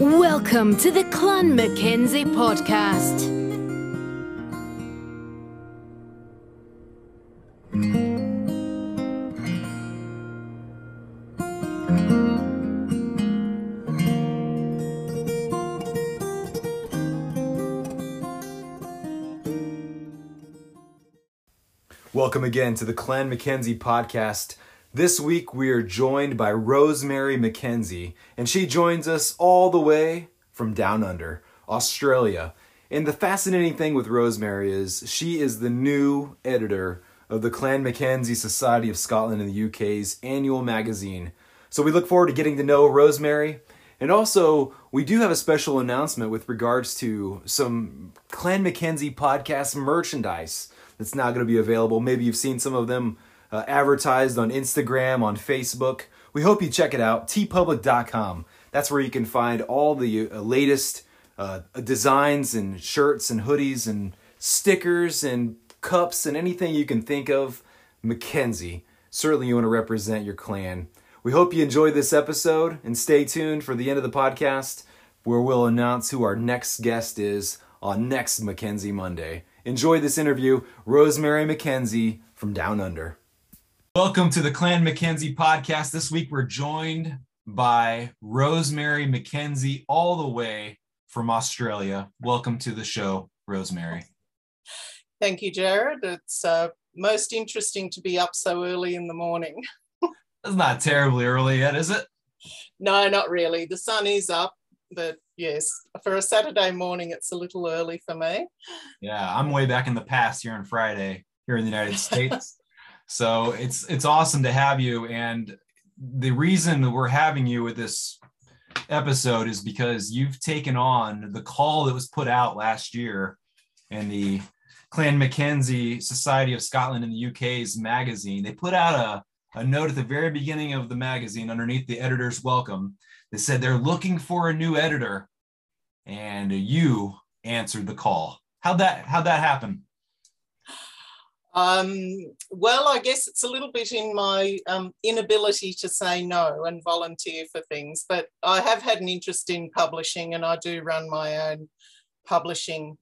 Welcome to the Clan Mackenzie podcast. Welcome again to the Clan Mackenzie podcast. This week we are joined by Rosemary Mackenzie, and she joins us all the way from down under, Australia. And the fascinating thing with Rosemary is she is the new editor of the Clan Mackenzie Society of Scotland in the UK's annual magazine. So we look forward to getting to know Rosemary. And also, we do have a special announcement with regards to some Clan Mackenzie podcast merchandise that's now going to be available. Maybe you've seen some of them uh, advertised on Instagram, on Facebook. We hope you check it out, teepublic.com. That's where you can find all the uh, latest uh, designs and shirts and hoodies and stickers and cups and anything you can think of. Mackenzie, certainly you want to represent your clan. We hope you enjoy this episode and stay tuned for the end of the podcast where we'll announce who our next guest is on next Mackenzie Monday. Enjoy this interview, Rosemary McKenzie from Down Under. Welcome to the Clan McKenzie podcast. This week we're joined by Rosemary McKenzie, all the way from Australia. Welcome to the show, Rosemary. Thank you, Jared. It's uh, most interesting to be up so early in the morning. it's not terribly early yet, is it? No, not really. The sun is up, but yes, for a Saturday morning, it's a little early for me. Yeah, I'm way back in the past here on Friday here in the United States. so it's it's awesome to have you. And the reason we're having you with this episode is because you've taken on the call that was put out last year in the Clan Mackenzie Society of Scotland in the UK's magazine. They put out a, a note at the very beginning of the magazine underneath the editor's welcome they said they're looking for a new editor, and you answered the call. How'd that how'd that happen? Um, well, I guess it's a little bit in my um, inability to say no and volunteer for things, but I have had an interest in publishing and I do run my own publishing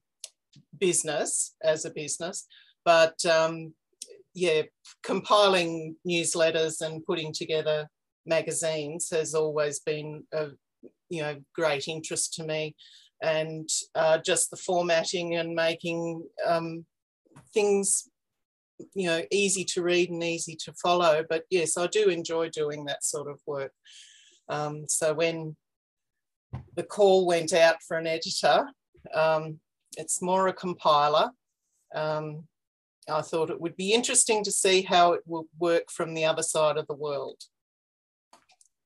business as a business. But um, yeah, compiling newsletters and putting together magazines has always been a you know great interest to me. And uh, just the formatting and making um, things you know easy to read and easy to follow. But yes i do enjoy doing that sort of work. Um, so when the call went out for an editor um, it's more a compiler. Um, i thought it would be interesting to see how it will work from the other side of the world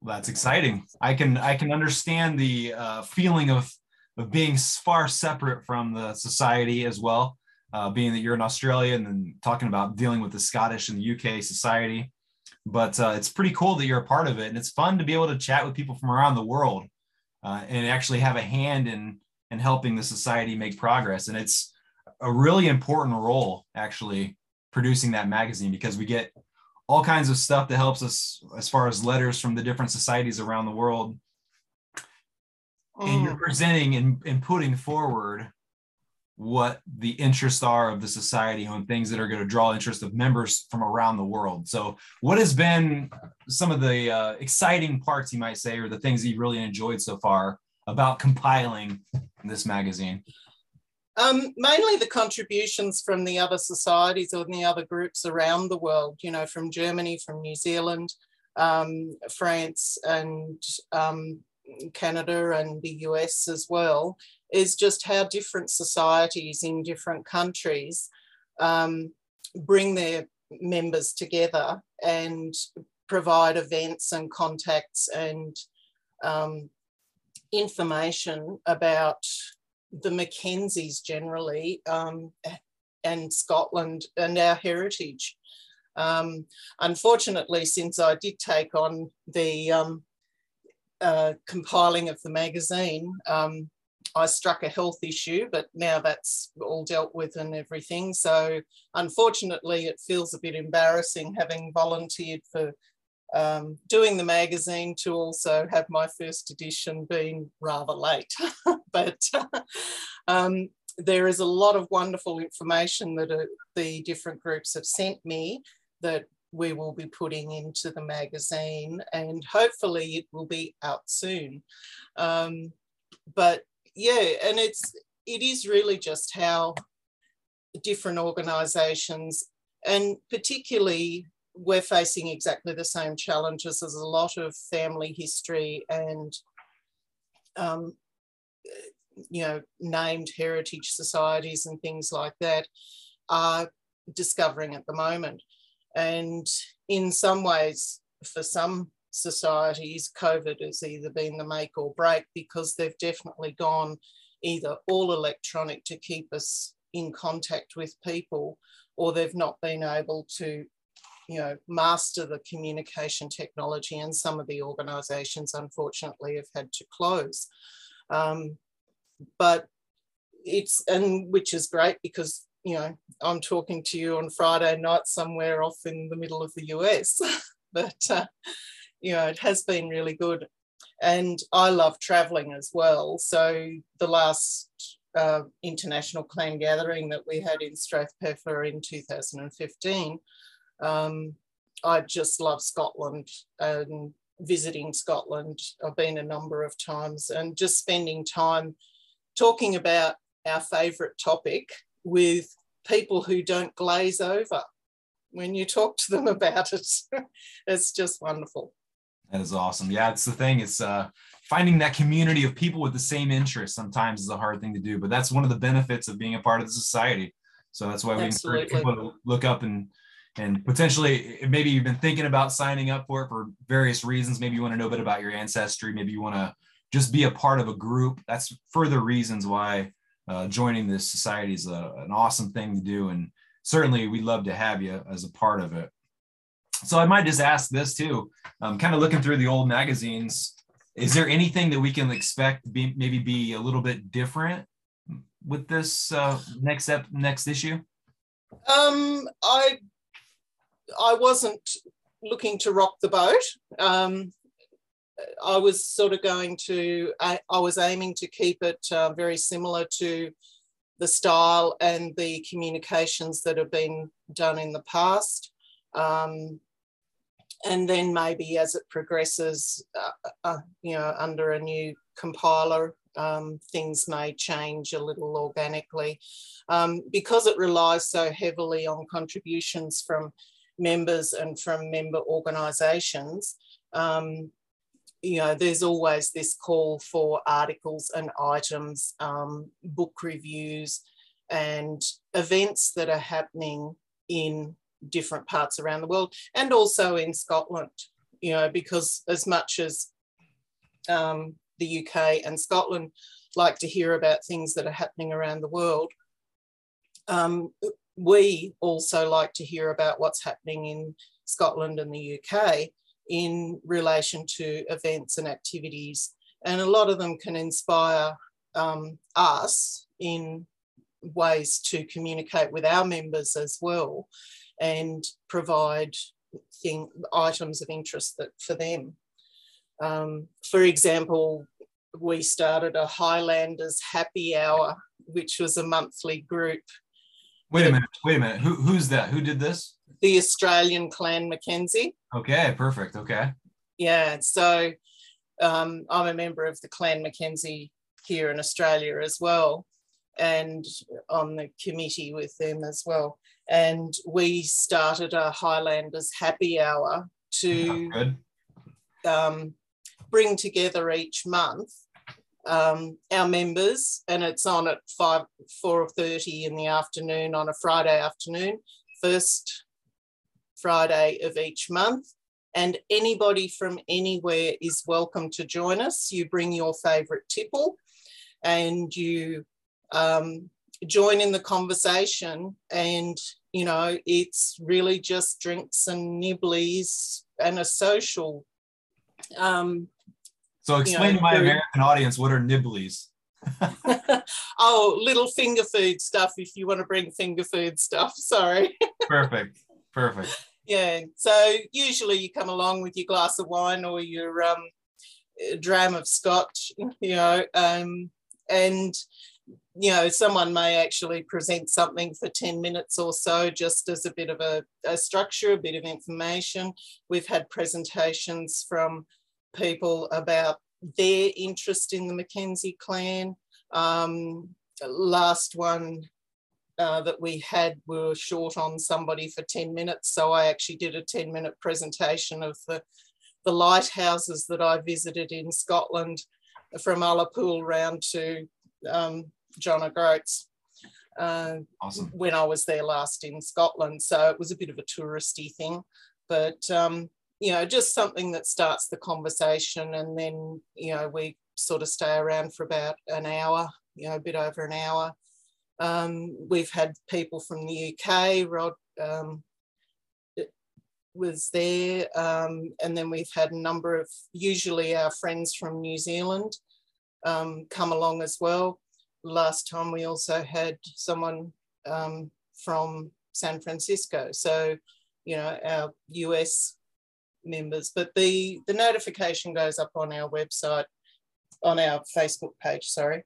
that's exciting. I can I can understand the uh, feeling of of being far separate from the society as well. Uh, being that you're in Australia and then talking about dealing with the Scottish and the UK society, but uh, it's pretty cool that you're a part of it, and it's fun to be able to chat with people from around the world uh, and actually have a hand in in helping the society make progress. And it's a really important role actually producing that magazine because we get all kinds of stuff that helps us as far as letters from the different societies around the world. And you're mm. presenting and, and putting forward what the interests are of the society on things that are going to draw interest of members from around the world. So, what has been some of the uh, exciting parts, you might say, or the things that you really enjoyed so far about compiling this magazine? Um, mainly the contributions from the other societies or the other groups around the world, you know, from Germany, from New Zealand, um, France, and um, Canada, and the US as well, is just how different societies in different countries um, bring their members together and provide events and contacts and um, information about the Mackenzies generally um, and Scotland and our heritage. Um, unfortunately, since I did take on the um, uh, compiling of the magazine, um, I struck a health issue, but now that's all dealt with and everything. So unfortunately, it feels a bit embarrassing having volunteered for um, doing the magazine to also have my first edition being rather late. but um, there is a lot of wonderful information that are, the different groups have sent me that we will be putting into the magazine and hopefully it will be out soon. Um, but yeah, and it's it is really just how different organisations and particularly we're facing exactly the same challenges. as a lot of family history and um, you know named heritage societies and things like that are discovering at the moment. And in some ways, for some societies, COVID has either been the make or break because they've definitely gone either all electronic to keep us in contact with people, or they've not been able to, you know, master the communication technology. And some of the organisations, unfortunately, have had to close. Um, but it's and which is great because you know, I'm talking to you on Friday night somewhere off in the middle of the US. but, uh, you know, it has been really good. And I love traveling as well. So the last uh, international clan gathering that we had in Strathpeffer in 2015, um, I just love Scotland and visiting Scotland. I've been a number of times and just spending time talking about our favourite topic with people who don't glaze over when you talk to them about it. it's just wonderful. That is awesome. Yeah, it's the thing. It's uh, finding that community of people with the same interests sometimes is a hard thing to do, but that's one of the benefits of being a part of the society. So that's why we Absolutely. encourage people to look up and and potentially maybe you've been thinking about signing up for it for various reasons. Maybe you want to know a bit about your ancestry. Maybe you want to just be a part of a group. That's further reasons why uh, joining this society is a, an awesome thing to do. And certainly we'd love to have you as a part of it. So I might just ask this too, um, kind of looking through the old magazines, is there anything that we can expect be, maybe be a little bit different with this uh, next ep- next issue? Um, I I wasn't looking to rock the boat. Um, I was sort of going to, I, I was aiming to keep it uh, very similar to the style and the communications that have been done in the past. Um, and then maybe as it progresses, uh, uh, you know, under a new compiler, um, things may change a little organically. Um, because it relies so heavily on contributions from members and from member organisations, um, you know, there's always this call for articles and items, um, book reviews, and events that are happening in different parts around the world and also in Scotland, you know, because as much as um, the UK and Scotland like to hear about things that are happening around the world, um, we also like to hear about what's happening in Scotland and the UK in relation to events and activities. And a lot of them can inspire um, us in ways to communicate with our members as well and provide thing, items of interest that, for them. Um, for example, we started a Highlanders happy hour, which was a monthly group. Wait a minute, wait a minute. Who, who's that? Who did this? the Australian Clan Mackenzie. Okay, perfect. Okay. Yeah, so um, I'm a member of the Clan Mackenzie here in Australia as well, and on the committee with them as well. And we started a Highlanders happy hour to um, bring together each month um, our members, and it's on at five four thirty in the afternoon on a Friday afternoon. First Friday of each month. And anybody from anywhere is welcome to join us. You bring your favourite tipple and you um, join in the conversation. And, you know, it's really just drinks and nibblies and a social. Um, So explain you know, to my American audience what are nibblies. oh, little finger food stuff if you want to bring finger food stuff. Sorry. Perfect. Perfect. Yeah. So usually you come along with your glass of wine or your um, dram of scotch, you know, um, and you know, someone may actually present something for 10 minutes or so just as a bit of a, a, structure, a bit of information. We've had presentations from people about their interest in the Mackenzie clan. Um, last one uh, that we had, we were short on somebody for 10 minutes. So I actually did a 10 minute presentation of the, the lighthouses that I visited in Scotland from Ullapool round to um, John O'Groats uh, awesome. when I was there last in Scotland. So it was a bit of a touristy thing, but um, you know, just something that starts the conversation, and then you know we sort of stay around for about an hour, you know, a bit over an hour. Um, we've had people from the UK, Rod um, was there, um, and then we've had a number of usually our friends from New Zealand um, come along as well last time we also had someone um, from San Francisco. So, you know, our US members, but the, the notification goes up on our website, on our Facebook page, sorry,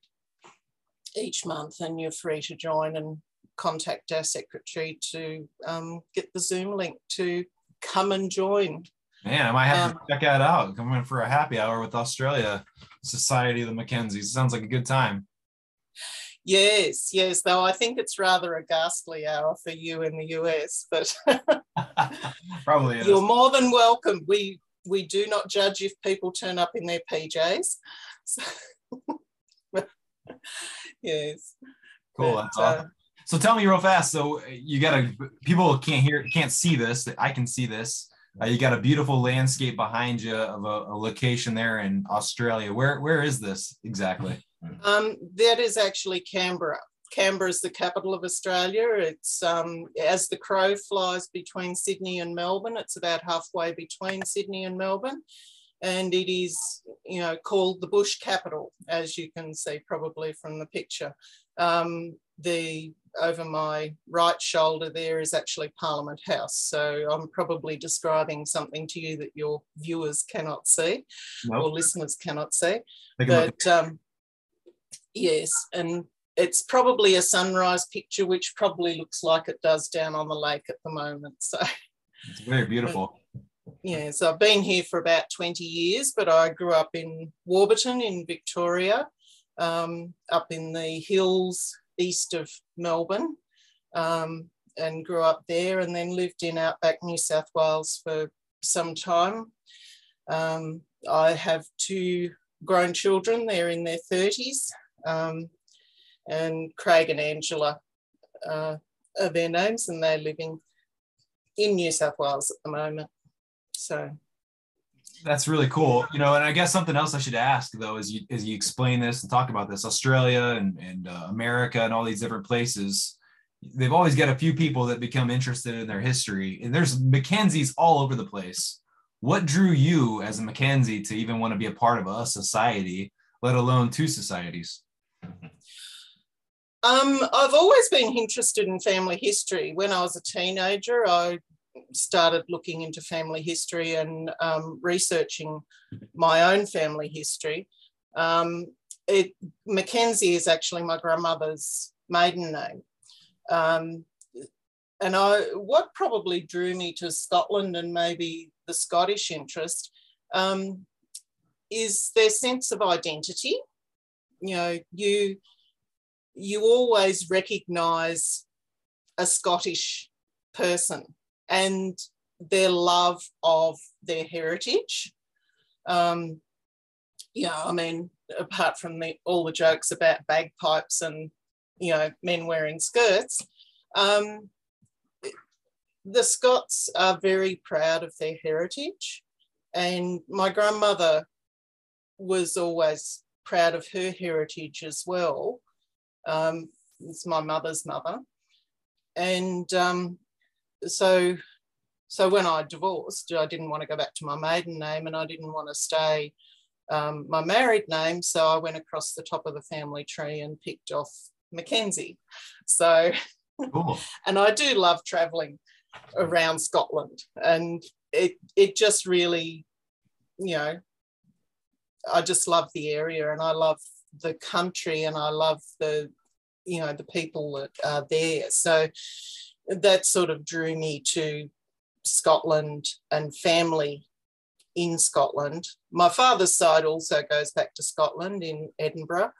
each month and you're free to join and contact our secretary to um, get the Zoom link to come and join. Man, I might have um, to check that out. Come in for a happy hour with Australia Society of the Mackenzies. Sounds like a good time. Yes, yes, though I think it's rather a ghastly hour for you in the US, but probably is. you're more than welcome. We we do not judge if people turn up in their PJs. So, yes. Cool. But, uh, so tell me real fast. So you got a people can't hear can't see this. I can see this. Uh, you got a beautiful landscape behind you of a, a location there in Australia. Where where is this exactly? Um, that is actually Canberra. Canberra is the capital of Australia. It's um, as the crow flies between Sydney and Melbourne. It's about halfway between Sydney and Melbourne, and it is, you know, called the bush capital, as you can see probably from the picture. Um, the over my right shoulder there is actually Parliament House. So I'm probably describing something to you that your viewers cannot see or listeners cannot see. But um, Yes, and it's probably a sunrise picture, which probably looks like it does down on the lake at the moment. So it's very beautiful. Yeah, so I've been here for about 20 years, but I grew up in Warburton in Victoria, um, up in the hills east of Melbourne, um, and grew up there and then lived in outback New South Wales for some time. Um, I have two grown children, they're in their 30s, um, and Craig and Angela uh, are their names, and they're living in New South Wales at the moment. So that's really cool. You know, and I guess something else I should ask though is you as you explain this and talk about this, Australia and, and uh, America and all these different places, they've always got a few people that become interested in their history, and there's Mackenzies all over the place. What drew you as a Mackenzie to even want to be a part of a society, let alone two societies? Um, I've always been interested in family history. When I was a teenager, I started looking into family history and um, researching my own family history. Um, it, Mackenzie is actually my grandmother's maiden name. Um, and I, what probably drew me to Scotland and maybe the Scottish interest um, is their sense of identity. You know, you you always recognize a Scottish person and their love of their heritage. Um, you know, I mean, apart from the, all the jokes about bagpipes and, you know, men wearing skirts, um, the Scots are very proud of their heritage. And my grandmother was always proud of her heritage as well. Um, it's my mother's mother. And um, so, so when I divorced, I didn't want to go back to my maiden name and I didn't want to stay um, my married name. So I went across the top of the family tree and picked off Mackenzie. So, cool. and I do love traveling around Scotland, and it it just really, you know, I just love the area, and I love the country, and I love the, you know, the people that are there. So that sort of drew me to Scotland and family in Scotland. My father's side also goes back to Scotland in Edinburgh.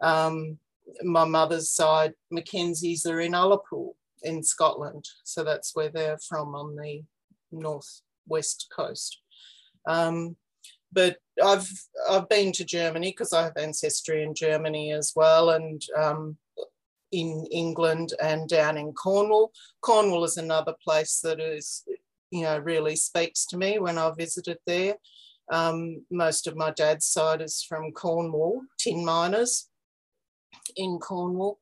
Um, my mother's side, Mackenzies, are in Ullapool in Scotland. So that's where they're from on the northwest coast. Um, but I've I've been to Germany because I have ancestry in Germany as well, and um, in England and down in Cornwall. Cornwall is another place that is you know, really speaks to me when I visited there. Um, most of my dad's side is from Cornwall, tin miners in Cornwall,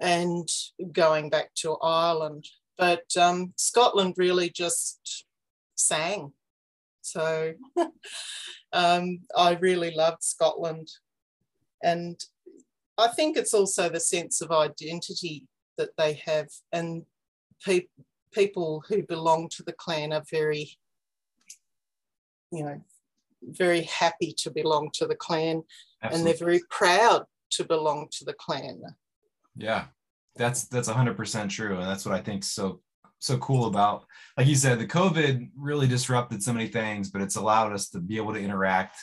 and going back to Ireland. But um, Scotland really just sang. So um, I really loved Scotland. And I think it's also the sense of identity that they have and people people who belong to the clan are very, you know, very happy to belong to the clan Absolutely. and they're very proud to belong to the clan. Yeah, that's that's 100% true. And that's what I think so so cool about like you said the covid really disrupted so many things but it's allowed us to be able to interact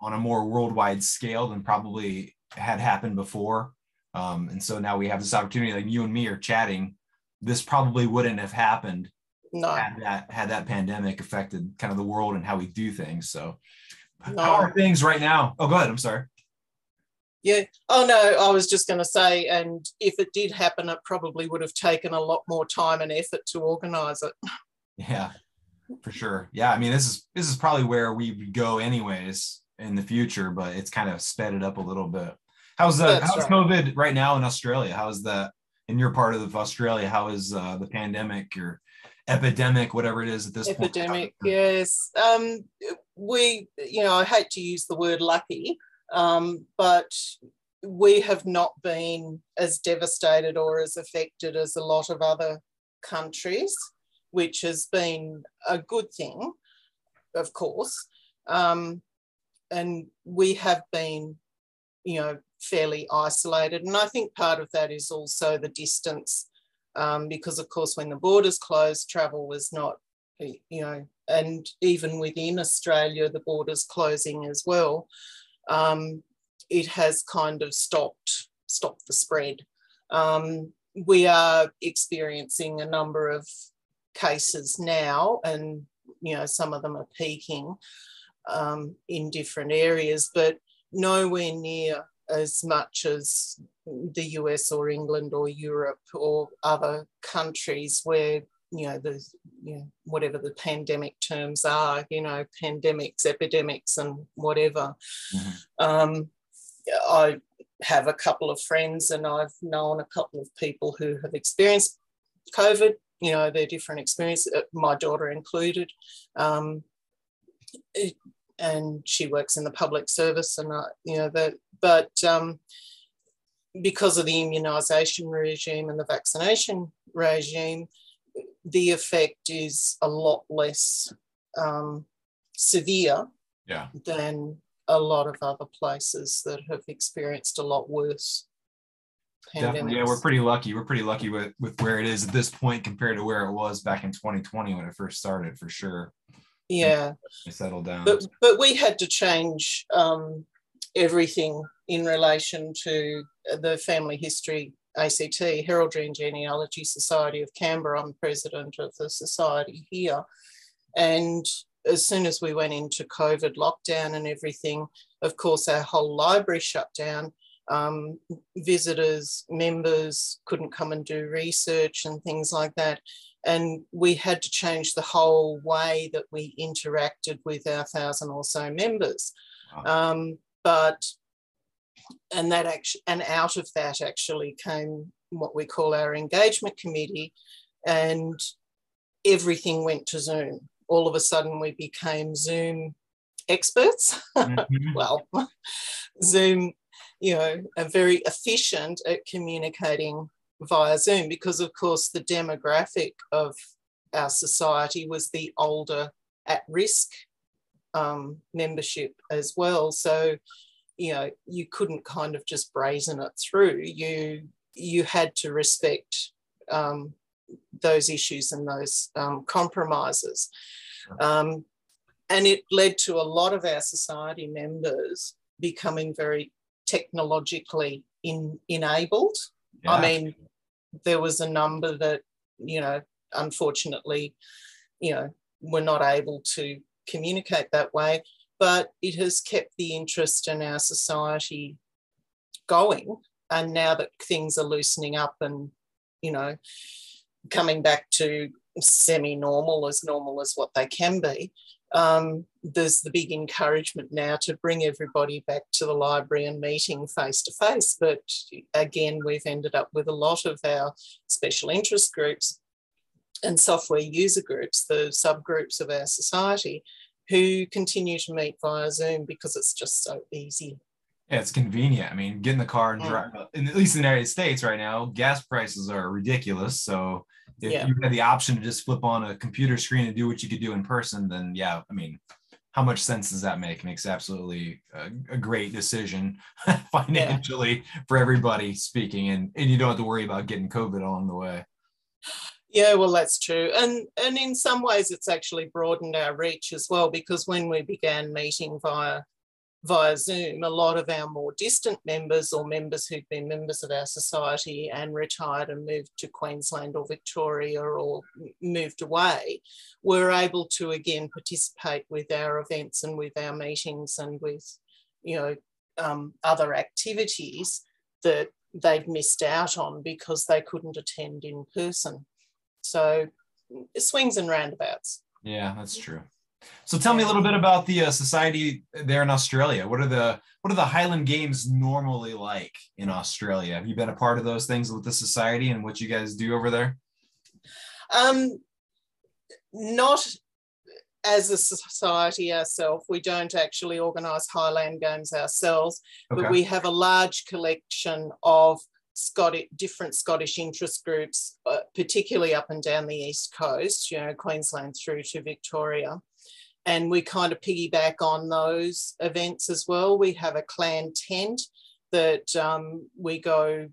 on a more worldwide scale than probably had happened before um, and so now we have this opportunity like you and me are chatting this probably wouldn't have happened no. had that had that pandemic affected kind of the world and how we do things. So no. how are things right now? Oh, go ahead. I'm sorry. Yeah. Oh no, I was just going to say, and if it did happen, it probably would have taken a lot more time and effort to organise it. Yeah, for sure. Yeah, I mean, this is this is probably where we would go anyways in the future, but it's kind of sped it up a little bit. How's the how's right. COVID right now in Australia? How's that in your part of Australia, how is uh, the pandemic or epidemic, whatever it is at this epidemic, point? Epidemic, yes. Um, we, you know, I hate to use the word lucky, um, but we have not been as devastated or as affected as a lot of other countries, which has been a good thing, of course. Um, and we have been, you know, fairly isolated. And I think part of that is also the distance, um, because of course, when the borders closed, travel was not, you know, and even within Australia, the borders closing as well, um, it has kind of stopped stopped the spread. Um, we are experiencing a number of cases now, and you know some of them are peaking um, in different areas, but nowhere near as much as the US or England or Europe or other countries where you know the you know, whatever the pandemic terms are you know pandemics epidemics and whatever mm-hmm. um, i have a couple of friends and i've known a couple of people who have experienced covid you know their different experiences uh, my daughter included um, it, and she works in the public service and uh, you know that but um, because of the immunisation regime and the vaccination regime the effect is a lot less um, severe yeah. than a lot of other places that have experienced a lot worse Definitely, yeah, we're pretty lucky. We're pretty lucky with, with where it is at this point compared to where it was back in 2020 when it first started, for sure. Yeah. Settle down. But but we had to change um, everything in relation to the family history ACT, Heraldry and Genealogy Society of Canberra. I'm president of the society here. And as soon as we went into COVID lockdown and everything, of course, our whole library shut down. Um, visitors, members couldn't come and do research and things like that and we had to change the whole way that we interacted with our thousand or so members. Wow. Um, but and that actually and out of that actually came what we call our engagement committee, and everything went to Zoom. All of a sudden, we became Zoom experts. Mhm. well, Zoom, you know, are very efficient at communicating via Zoom because, of course, the demographic of our society was the older at risk um, membership as well. So, you know, you couldn't kind of just brazen it through. You you had to respect um, those issues and those um, compromises. Um, and it led to a lot of our society members becoming very technologically in, enabled. I mean, there was a number that, you know, unfortunately, you know, were not able to communicate that way, but it has kept the interest in our society going. And now that things are loosening up and, you know, coming back to semi normal, as normal as what they can be, um, there's the big encouragement now to bring everybody back to the library and meeting face to face. But again, we've ended up with a lot of our special interest groups and software user groups, the subgroups of our society, who continue to meet via Zoom because it's just so easy. Yeah, it's convenient. I mean, get in the car and Mm. drive. In, at least in the United States right now, gas prices are ridiculous. So if Yeah. you had the option to just flip on a computer screen and do what you could do in person, then yeah, I mean, how much sense does that make? Makes absolutely a, a great decision financially for everybody speaking, and and you don't have to worry about getting COVID along the way. Yeah, well, that's true. And and in some ways it's actually broadened our reach as well, because when we began meeting via via Zoom, a lot of our more distant members or members who'd been members of our society and retired and moved to Queensland or Victoria or moved away were able to again participate with our events and with our meetings and with, you know, um, other activities that they'd missed out on because they couldn't attend in person. So swings and roundabouts. Yeah, that's true. So tell me a little bit about the uh, society there in Australia. What are the what are the Highland Games normally like in Australia? Have you been a part of those things with the society and what you guys do over there? Um, not as a society ourselves, we don't actually organise Highland Games ourselves, but we have a large collection of Scottish, different Scottish interest groups, uh, particularly up and down the east coast, you know, Queensland through to Victoria. And we kind of piggyback on those events as well. We have a clan tent that um, we go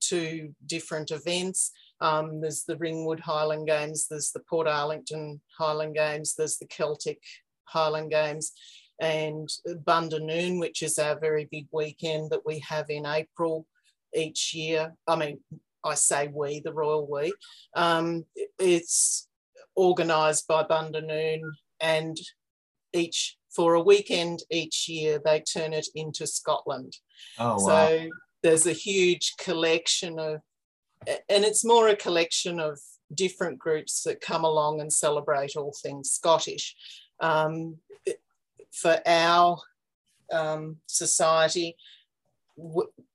to different events. Um, there's the Ringwood Highland Games, there's the Portarlington Highland Games, there's the Celtic Highland Games, and Bundanoon, which is our very big weekend that we have in April each year. I mean, I say we, the royal we. Um, it's organised by Bundanoon, and each for a weekend each year they turn it into Scotland. Oh wow. So there's a huge collection of, and it's more a collection of different groups that come along and celebrate all things Scottish. Um, for our um, society,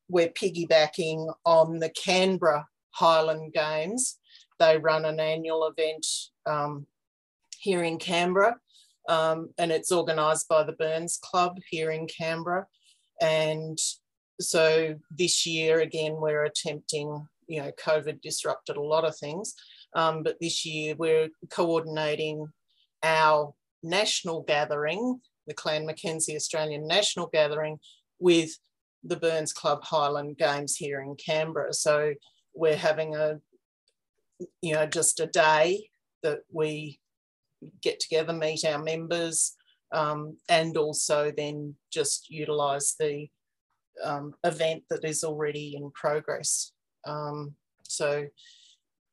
we're piggybacking on the Canberra Highland Games. They run an annual event um, here in Canberra, um, and it's organised by the Burns Club here in Canberra. And so this year, again, we're attempting, you know, COVID disrupted a lot of things, um, but this year we're coordinating our national gathering, the Clan Mackenzie Australian National Gathering, with the Burns Club Highland Games here in Canberra. So we're having a, you know, just a day that we get together, meet our members, um, and also then just utilise the um, event that is already in progress. Um, so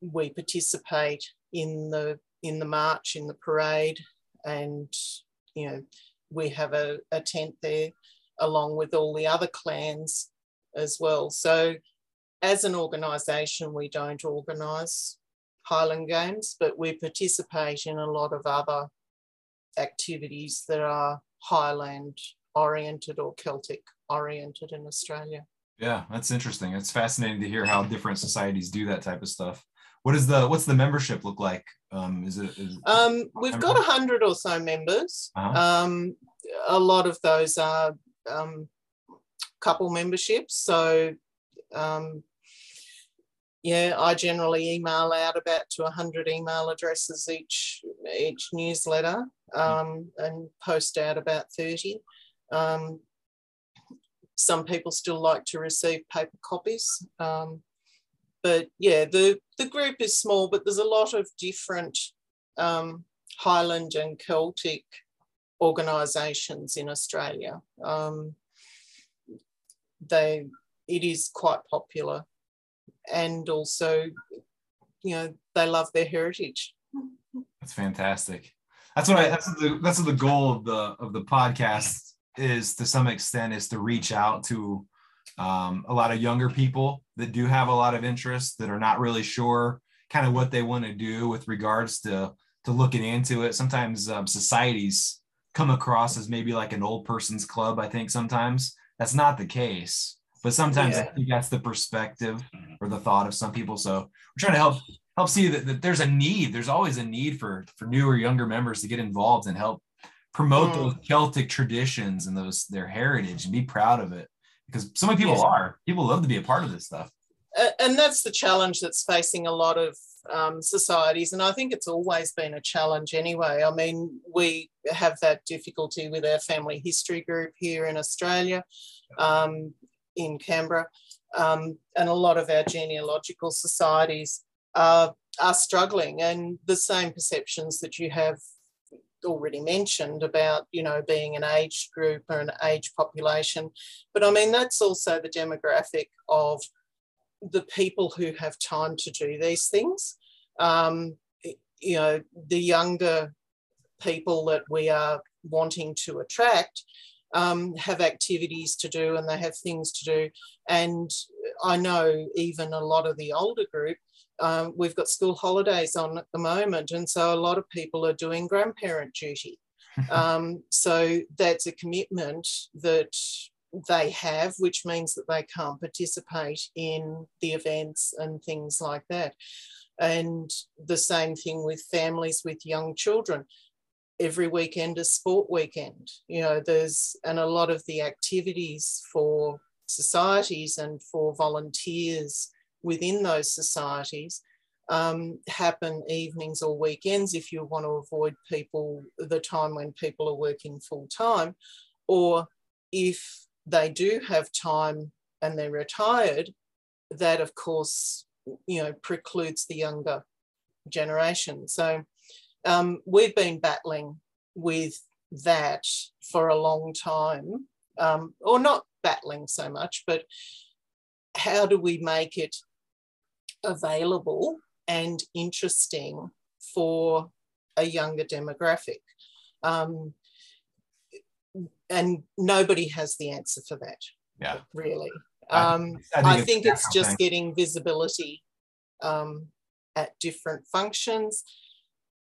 we participate in the in the march, in the parade, and you know we have a, a tent there along with all the other clans as well. So as an organisation, we don't organise Highland Games, but we participate in a lot of other activities that are Highland oriented or Celtic oriented in Australia. Yeah, that's interesting. It's fascinating to hear how different societies do that type of stuff. What is the what's the membership look like? Um, is it? Is, Um, we've got a hundred or so members. Uh-huh. Um, a lot of those are um, couple memberships. So, um, yeah, I generally email out about to 100 email addresses each each newsletter um, and post out about 30. Um, some people still like to receive paper copies. Um, but yeah, the, the group is small, but there's a lot of different um, Highland and Celtic organisations in Australia. Um, they it is quite popular, and also, you know, they love their heritage. That's fantastic. That's what I. That's the that's the goal of the of the podcast is to some extent is to reach out to um, a lot of younger people that do have a lot of interest that are not really sure kind of what they want to do with regards to to looking into it. Sometimes um, societies come across as maybe like an old person's club. I think sometimes that's not the case, but sometimes yeah. I think that's the perspective or the thought of some people. So we're trying to help help see that, that there's a need. There's always a need for for newer, younger members to get involved and help promote mm. those Celtic traditions and those their heritage and be proud of it because so many people yes. are. People love to be a part of this stuff. And that's the challenge that's facing a lot of um, societies. And I think it's always been a challenge anyway. I mean, we have that difficulty with our family history group here in Australia, um, in Canberra. Um, and a lot of our genealogical societies are, are struggling. And the same perceptions that you have already mentioned about you know being an age group or an age population but i mean that's also the demographic of the people who have time to do these things. Um, you know, the younger people that we are wanting to attract um, have activities to do and they have things to do. And I know even a lot of the older group, um, we've got school holidays on at the moment. And so a lot of people are doing grandparent duty. um, so that's a commitment that they have, which means that they can't participate in the events and things like that. And the same thing with families with young children. Every weekend is sport weekend. You know, there's, and a lot of the activities for societies and for volunteers within those societies um, happen evenings or weekends if you want to avoid people, the time when people are working full time, or if they do have time and they're retired, that of course, you know, precludes the younger generation. So um, we've been battling with that for a long time, um, or not battling so much, but how do we make it available and interesting for a younger demographic? Um, and nobody has the answer for that. Yeah, really. Um, I, think, I think it's, it's just thing. getting visibility um, at different functions,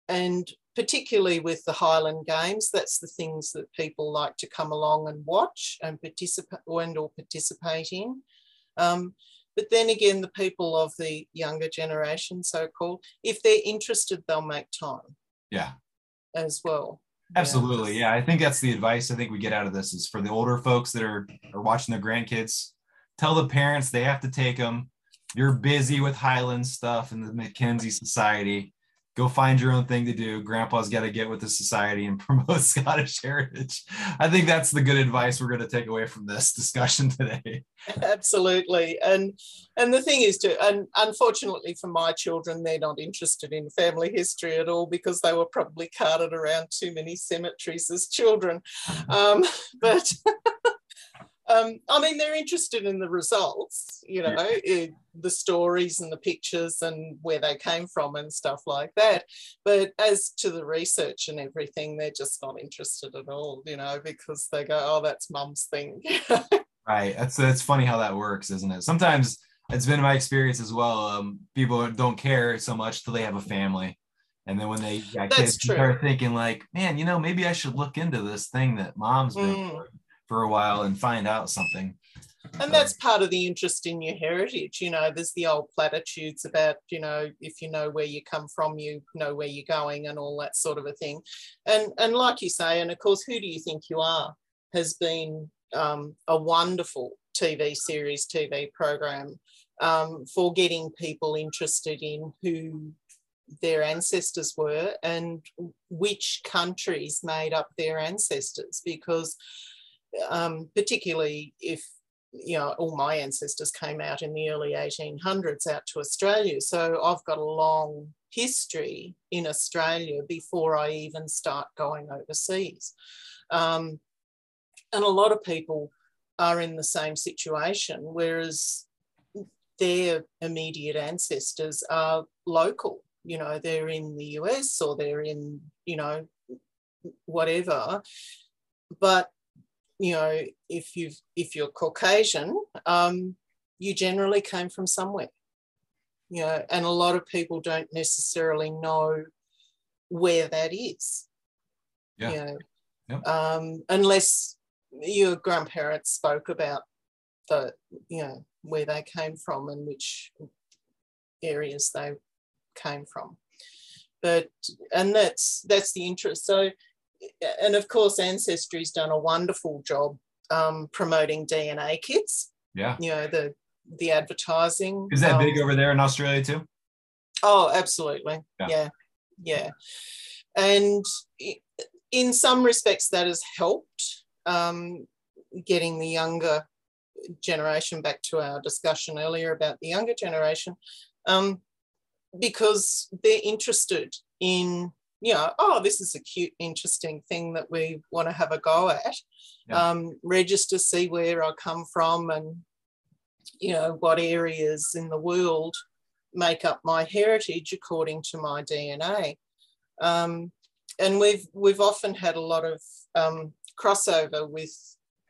and particularly with the Highland Games, that's the things that people like to come along and watch and participate and or participate in. Um, but then again, the people of the younger generation, so called, if they're interested, they'll make time. Yeah. As well. Absolutely. Yeah. I think that's the advice I think we get out of this is for the older folks that are, are watching their grandkids, tell the parents they have to take them. You're busy with Highland stuff and the Mackenzie Society go find your own thing to do. Grandpa's got to get with the society and promote Scottish heritage. I think that's the good advice we're going to take away from this discussion today. Absolutely. And and the thing is to and unfortunately for my children, they're not interested in family history at all because they were probably carted around too many cemeteries as children. Um, but um, I mean, they're interested in the results, you know, yeah. the stories and the pictures and where they came from and stuff like that. But as to the research and everything, they're just not interested at all, you know, because they go, oh, that's mum's thing. right. That's, that's funny how that works, isn't it? Sometimes it's been my experience as well. Um, people don't care so much till they have a family. And then when they got kids, start thinking like, man, you know, maybe I should look into this thing that mom's been mm for a while and find out something. and that's part of the interest in your heritage you know there's the old platitudes about you know if you know where you come from you know where you're going and all that sort of a thing and and like you say and of course who do you think you are has been um, a wonderful tv series tv program um, for getting people interested in who their ancestors were and which countries made up their ancestors because um, particularly if you know, all my ancestors came out in the early 1800s out to Australia. So I've got a long history in Australia before I even start going overseas. Um, and a lot of people are in the same situation, whereas their immediate ancestors are local. You know, they're in the US or they're in, you know, whatever. But you know, if you if you're Caucasian, um, you generally came from somewhere. You know, and a lot of people don't necessarily know where that is. Yeah. You know, yep. um, unless your grandparents spoke about the, you know, where they came from and which areas they came from. But and that's that's the interest. So and of course, Ancestry's done a wonderful job um, promoting DNA kits. Yeah. You know, the the advertising. Is that um, big over there in Australia too? Oh, absolutely. Yeah. Yeah. Yeah. And in some respects, that has helped um, getting the younger generation back to our discussion earlier about the younger generation um, because they're interested in you know, oh, this is a cute, interesting thing that we want to have a go at. Yeah. Um, register, see where I come from, and you know what areas in the world make up my heritage according to my DNA. Um, and we've we've often had a lot of um, crossover with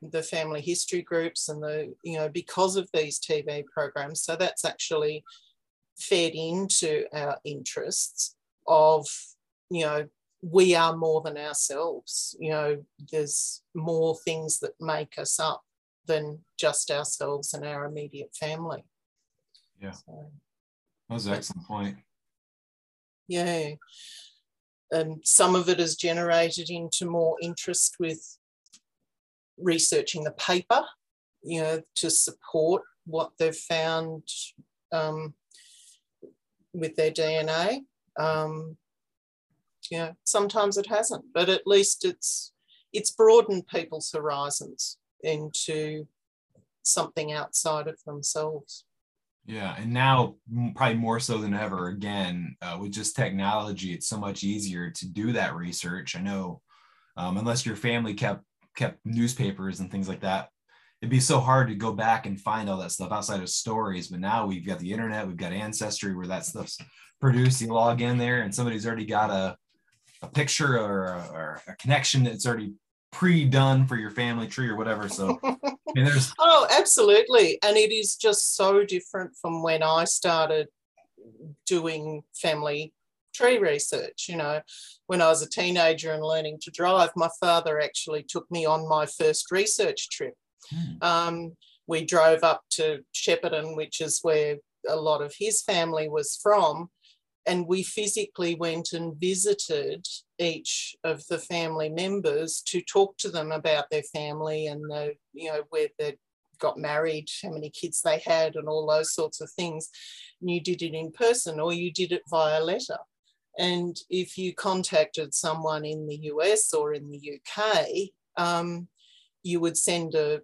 the family history groups and the you know because of these TV programs. So that's actually fed into our interests of you know, we are more than ourselves. You know, there's more things that make us up than just ourselves and our immediate family. Yeah. So, that was an excellent point. Yeah. And some of it has generated into more interest with researching the paper, you know, to support what they've found um, with their DNA. Um, yeah, sometimes it hasn't, but at least it's it's broadened people's horizons into something outside of themselves. Yeah, and now probably more so than ever again uh, with just technology, it's so much easier to do that research. I know, um, unless your family kept kept newspapers and things like that, it'd be so hard to go back and find all that stuff outside of stories. But now we've got the internet, we've got Ancestry, where that stuff's produced. You log in there, and somebody's already got a a picture or a, or a connection that's already pre-done for your family tree or whatever. So there's oh, absolutely, and it is just so different from when I started doing family tree research. You know, when I was a teenager and learning to drive, my father actually took me on my first research trip. Hmm. Um, we drove up to Shepparton, which is where a lot of his family was from, and we physically went and visited each of the family members to talk to them about their family and the, you know where they got married how many kids they had and all those sorts of things. And you did it in person or you did it via letter. And if you contacted someone in the us or in the uk um, you would send a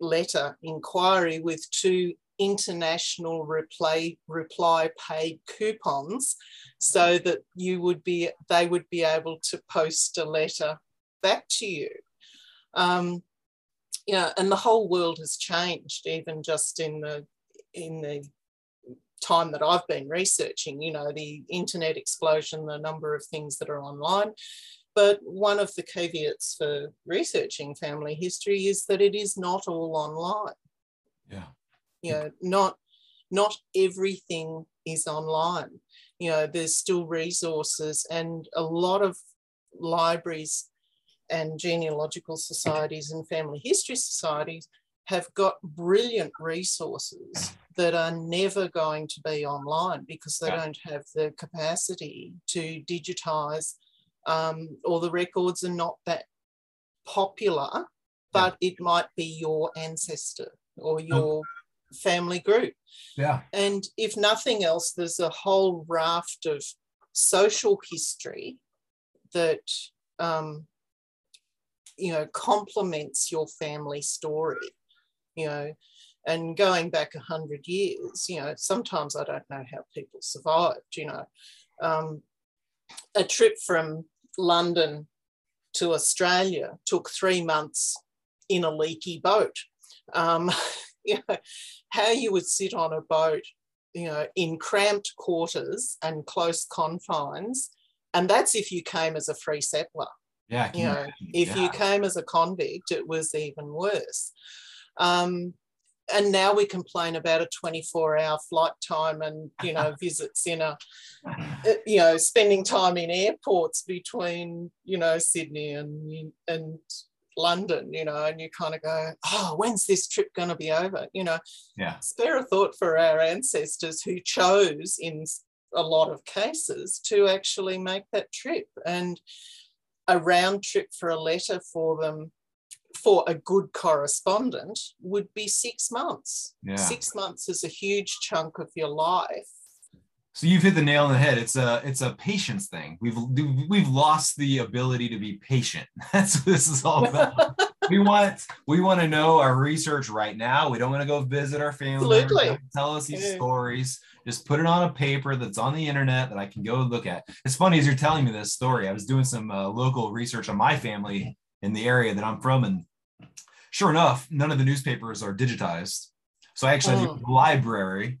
letter inquiry with two international reply reply paid coupons so that you would be they would be able to post a letter back to you. Um, yeah and the whole world has changed even just in the in the time that I've been researching you know the internet explosion the number of things that are online. But one of the caveats for researching family history is that it is not all online. Yeah you know not not everything is online. You know there's still resources and a lot of libraries and genealogical societies and family history societies have got brilliant resources that are never going to be online because they Yeah. don't have the capacity to digitize um, or the records are not that popular, but it might be your ancestor or your family group. Yeah. And if nothing else, there's a whole raft of social history that, um, you know, complements your family story, you know. And going back a hundred years, you know, sometimes I don't know how people survived, you know. Um, a trip from London to Australia took three months in a leaky boat. Um, you know, how you would sit on a boat, you know, in cramped quarters and close confines. And that's if you came as a free settler. Yeah. You know, if Yeah. you came as a convict, it was even worse. Um, and now we complain about a 24 hour flight time and, you know, visits in a, uh, you know, spending time in airports between, you know, Sydney and, and London, you know, and you kind of go, oh, when's this trip going to be over? You know, Yeah. spare a thought for our ancestors who chose in a lot of cases to actually make that trip and a round trip for a letter for them for a good correspondent would be six months Yeah. six months is a huge chunk of your life So you've hit the nail on the head. It's a it's a patience thing. We've we've lost the ability to be patient. That's what this is all about. we want we want to know our research right now. We don't want to go visit our family. Absolutely. Tell us these Yeah. stories. Just put it on a paper that's on the internet that I can go look at. It's funny as you're telling me this story. I was doing some uh, local research on my family in the area that I'm from, and sure enough, none of the newspapers are digitized. So I actually had to go to the library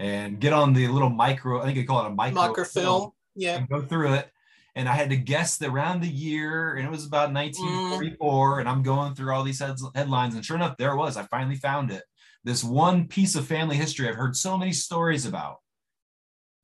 and get on the little micro. I think they call it a micro microfilm yeah go through it. And I had to guess the around the year, and it was about 1944. And I'm going through all these heads, headlines, and sure enough, there it was. I finally found it. This one piece of family history I've heard so many stories about,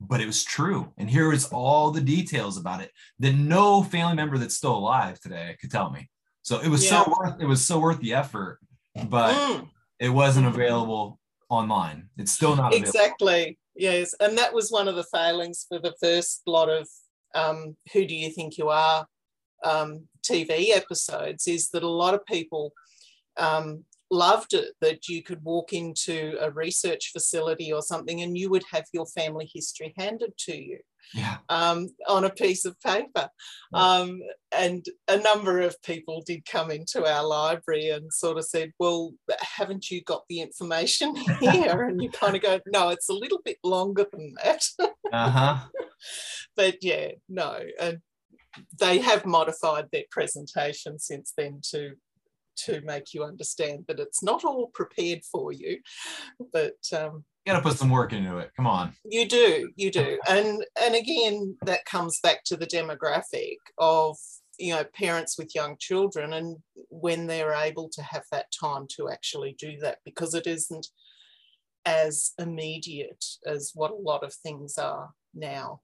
but it was true. And here is all the details about it that no family member that's still alive today could tell me. So it was so worth it was so worth the effort, but Mm. it wasn't available online. It's still not available. Exactly. Yes. And that was one of the failings for the first lot of um, Who Do You Think You Are um, TV episodes is that a lot of people um, loved it that you could walk into a research facility or something and you would have your family history handed to you Yeah. um, on a piece of paper. Um, and a number of people did come into our library and sort of said, Well, haven't you got the information here? and you kind of go, No, it's a little bit longer than that. Uh-huh. but yeah, no. And they have modified their presentation since then to to make you understand that it's not all prepared for you but um, You gotta put some work into it. Come on. you do, you do. And and again, that comes back to the demographic of you know parents with young children and when they're able to have that time to actually do that because it isn't as immediate as what a lot of things are now.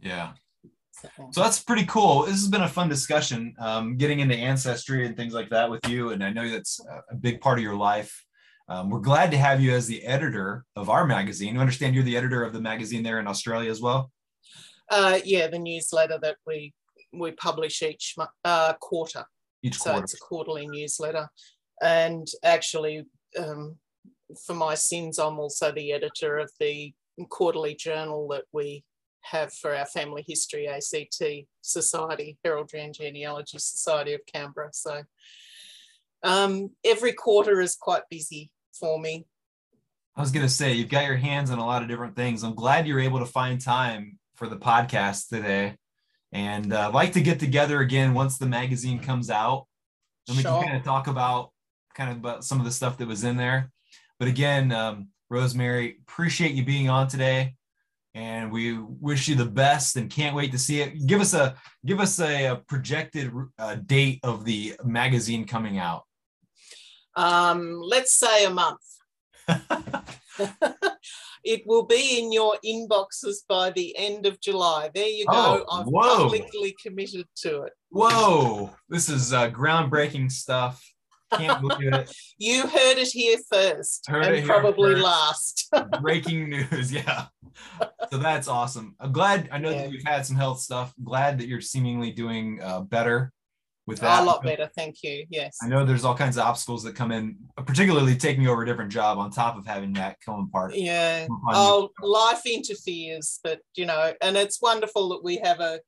Yeah. So, So that's pretty cool. This has been a fun discussion, um, getting into ancestry and things like that with you. And I know that's a big part of your life. Um, we're glad to have you as the editor of our magazine. I understand you're the editor of the magazine there in Australia as well. uh, yeah, the newsletter that we we publish each uh, quarter. Each so quarter. it's a quarterly newsletter and actually um, for my sins i'm also the editor of the quarterly journal that we have for our family history act society heraldry and genealogy society of canberra so um, every quarter is quite busy for me I was going to say, you've got your hands on a lot of different things. I'm glad you're able to find time for the podcast today. And uh, I'd like to get together again once the magazine comes out. And we Sure. can kind of talk about kind of about some of the stuff that was in there. But again, um, Rosemary, appreciate you being on today. And we wish you the best and can't wait to see it. Give us a give us a, a projected uh, date of the magazine coming out. Um, let's say a month it will be in your inboxes by the end of July. There you go. Oh, I've whoa. publicly committed to it. Whoa, this is uh, groundbreaking stuff. Can't believe it. You heard it here first, Heard and probably first. last. Breaking news. Yeah. So that's awesome. I'm glad. I know Yeah. that we've had some health stuff. Glad that you're seemingly doing uh, better with that. a lot better, thank you. Yes. I know there's all kinds of obstacles that come in, particularly taking over a different job on top of having that come apart. Yeah. Oh, life interferes, but you know, and it's wonderful that we have a,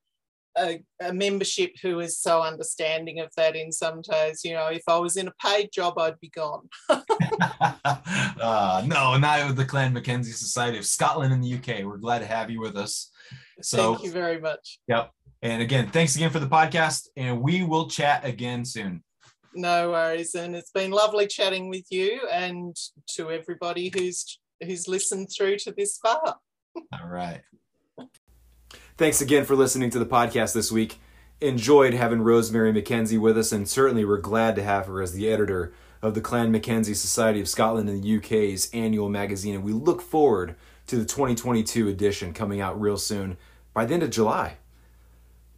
a a membership who is so understanding of that. In some days, you know, if I was in a paid job, I'd be gone. uh, no, not with the Clan Mackenzie Society of Scotland and the UK. We're glad to have you with us. So, Thank you very much. yep. And again, thanks again for the podcast, and we will chat again soon. No worries, and it's been lovely chatting with you and to everybody who's who's listened through to this far. All right. Thanks again for listening to the podcast this week. Enjoyed having Rosemary McKenzie with us, and certainly we're glad to have her as the editor of the Clan Mackenzie Society of Scotland and the UK's annual magazine. And we look forward to the 2022 edition coming out real soon by the end of July.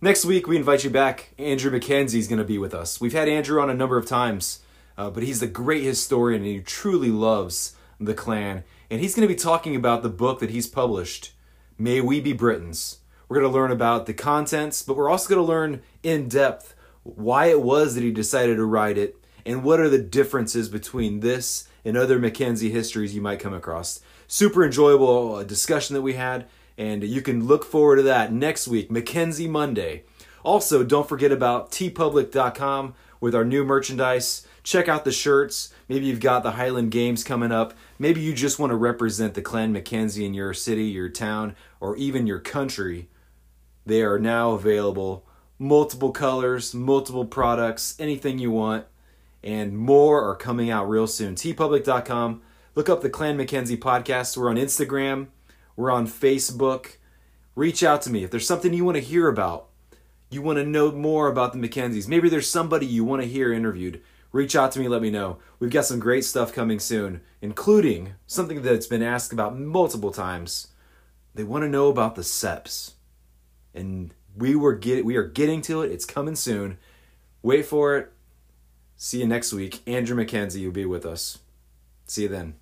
Next week, we invite you back. Andrew Mackenzie is going to be with us. We've had Andrew on a number of times, uh, but he's a great historian and he truly loves the clan. And he's going to be talking about the book that he's published, May We Be Britons. We're going to learn about the contents, but we're also going to learn in depth why it was that he decided to write it and what are the differences between this and other Mackenzie histories you might come across. Super enjoyable uh, discussion that we had, and you can look forward to that next week, Mackenzie Monday. Also, don't forget about teepublic.com with our new merchandise. Check out the shirts. Maybe you've got the Highland Games coming up. Maybe you just want to represent the Clan Mackenzie in your city, your town, or even your country. They are now available. Multiple colors, multiple products, anything you want. And more are coming out real soon. teepublic.com. Look up the Clan Mackenzie podcast. We're on Instagram. We're on Facebook. Reach out to me if there's something you want to hear about. You want to know more about the Mackenzies. Maybe there's somebody you want to hear interviewed. Reach out to me, let me know. We've got some great stuff coming soon, including something that's been asked about multiple times. They want to know about the septs. And we were get we are getting to it. It's coming soon. Wait for it. See you next week. Andrew Mackenzie will be with us. See you then.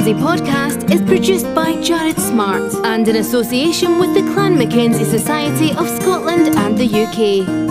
Mackenzie podcast is produced by Jared Smart and in association with the Clan Mackenzie Society of Scotland and the UK.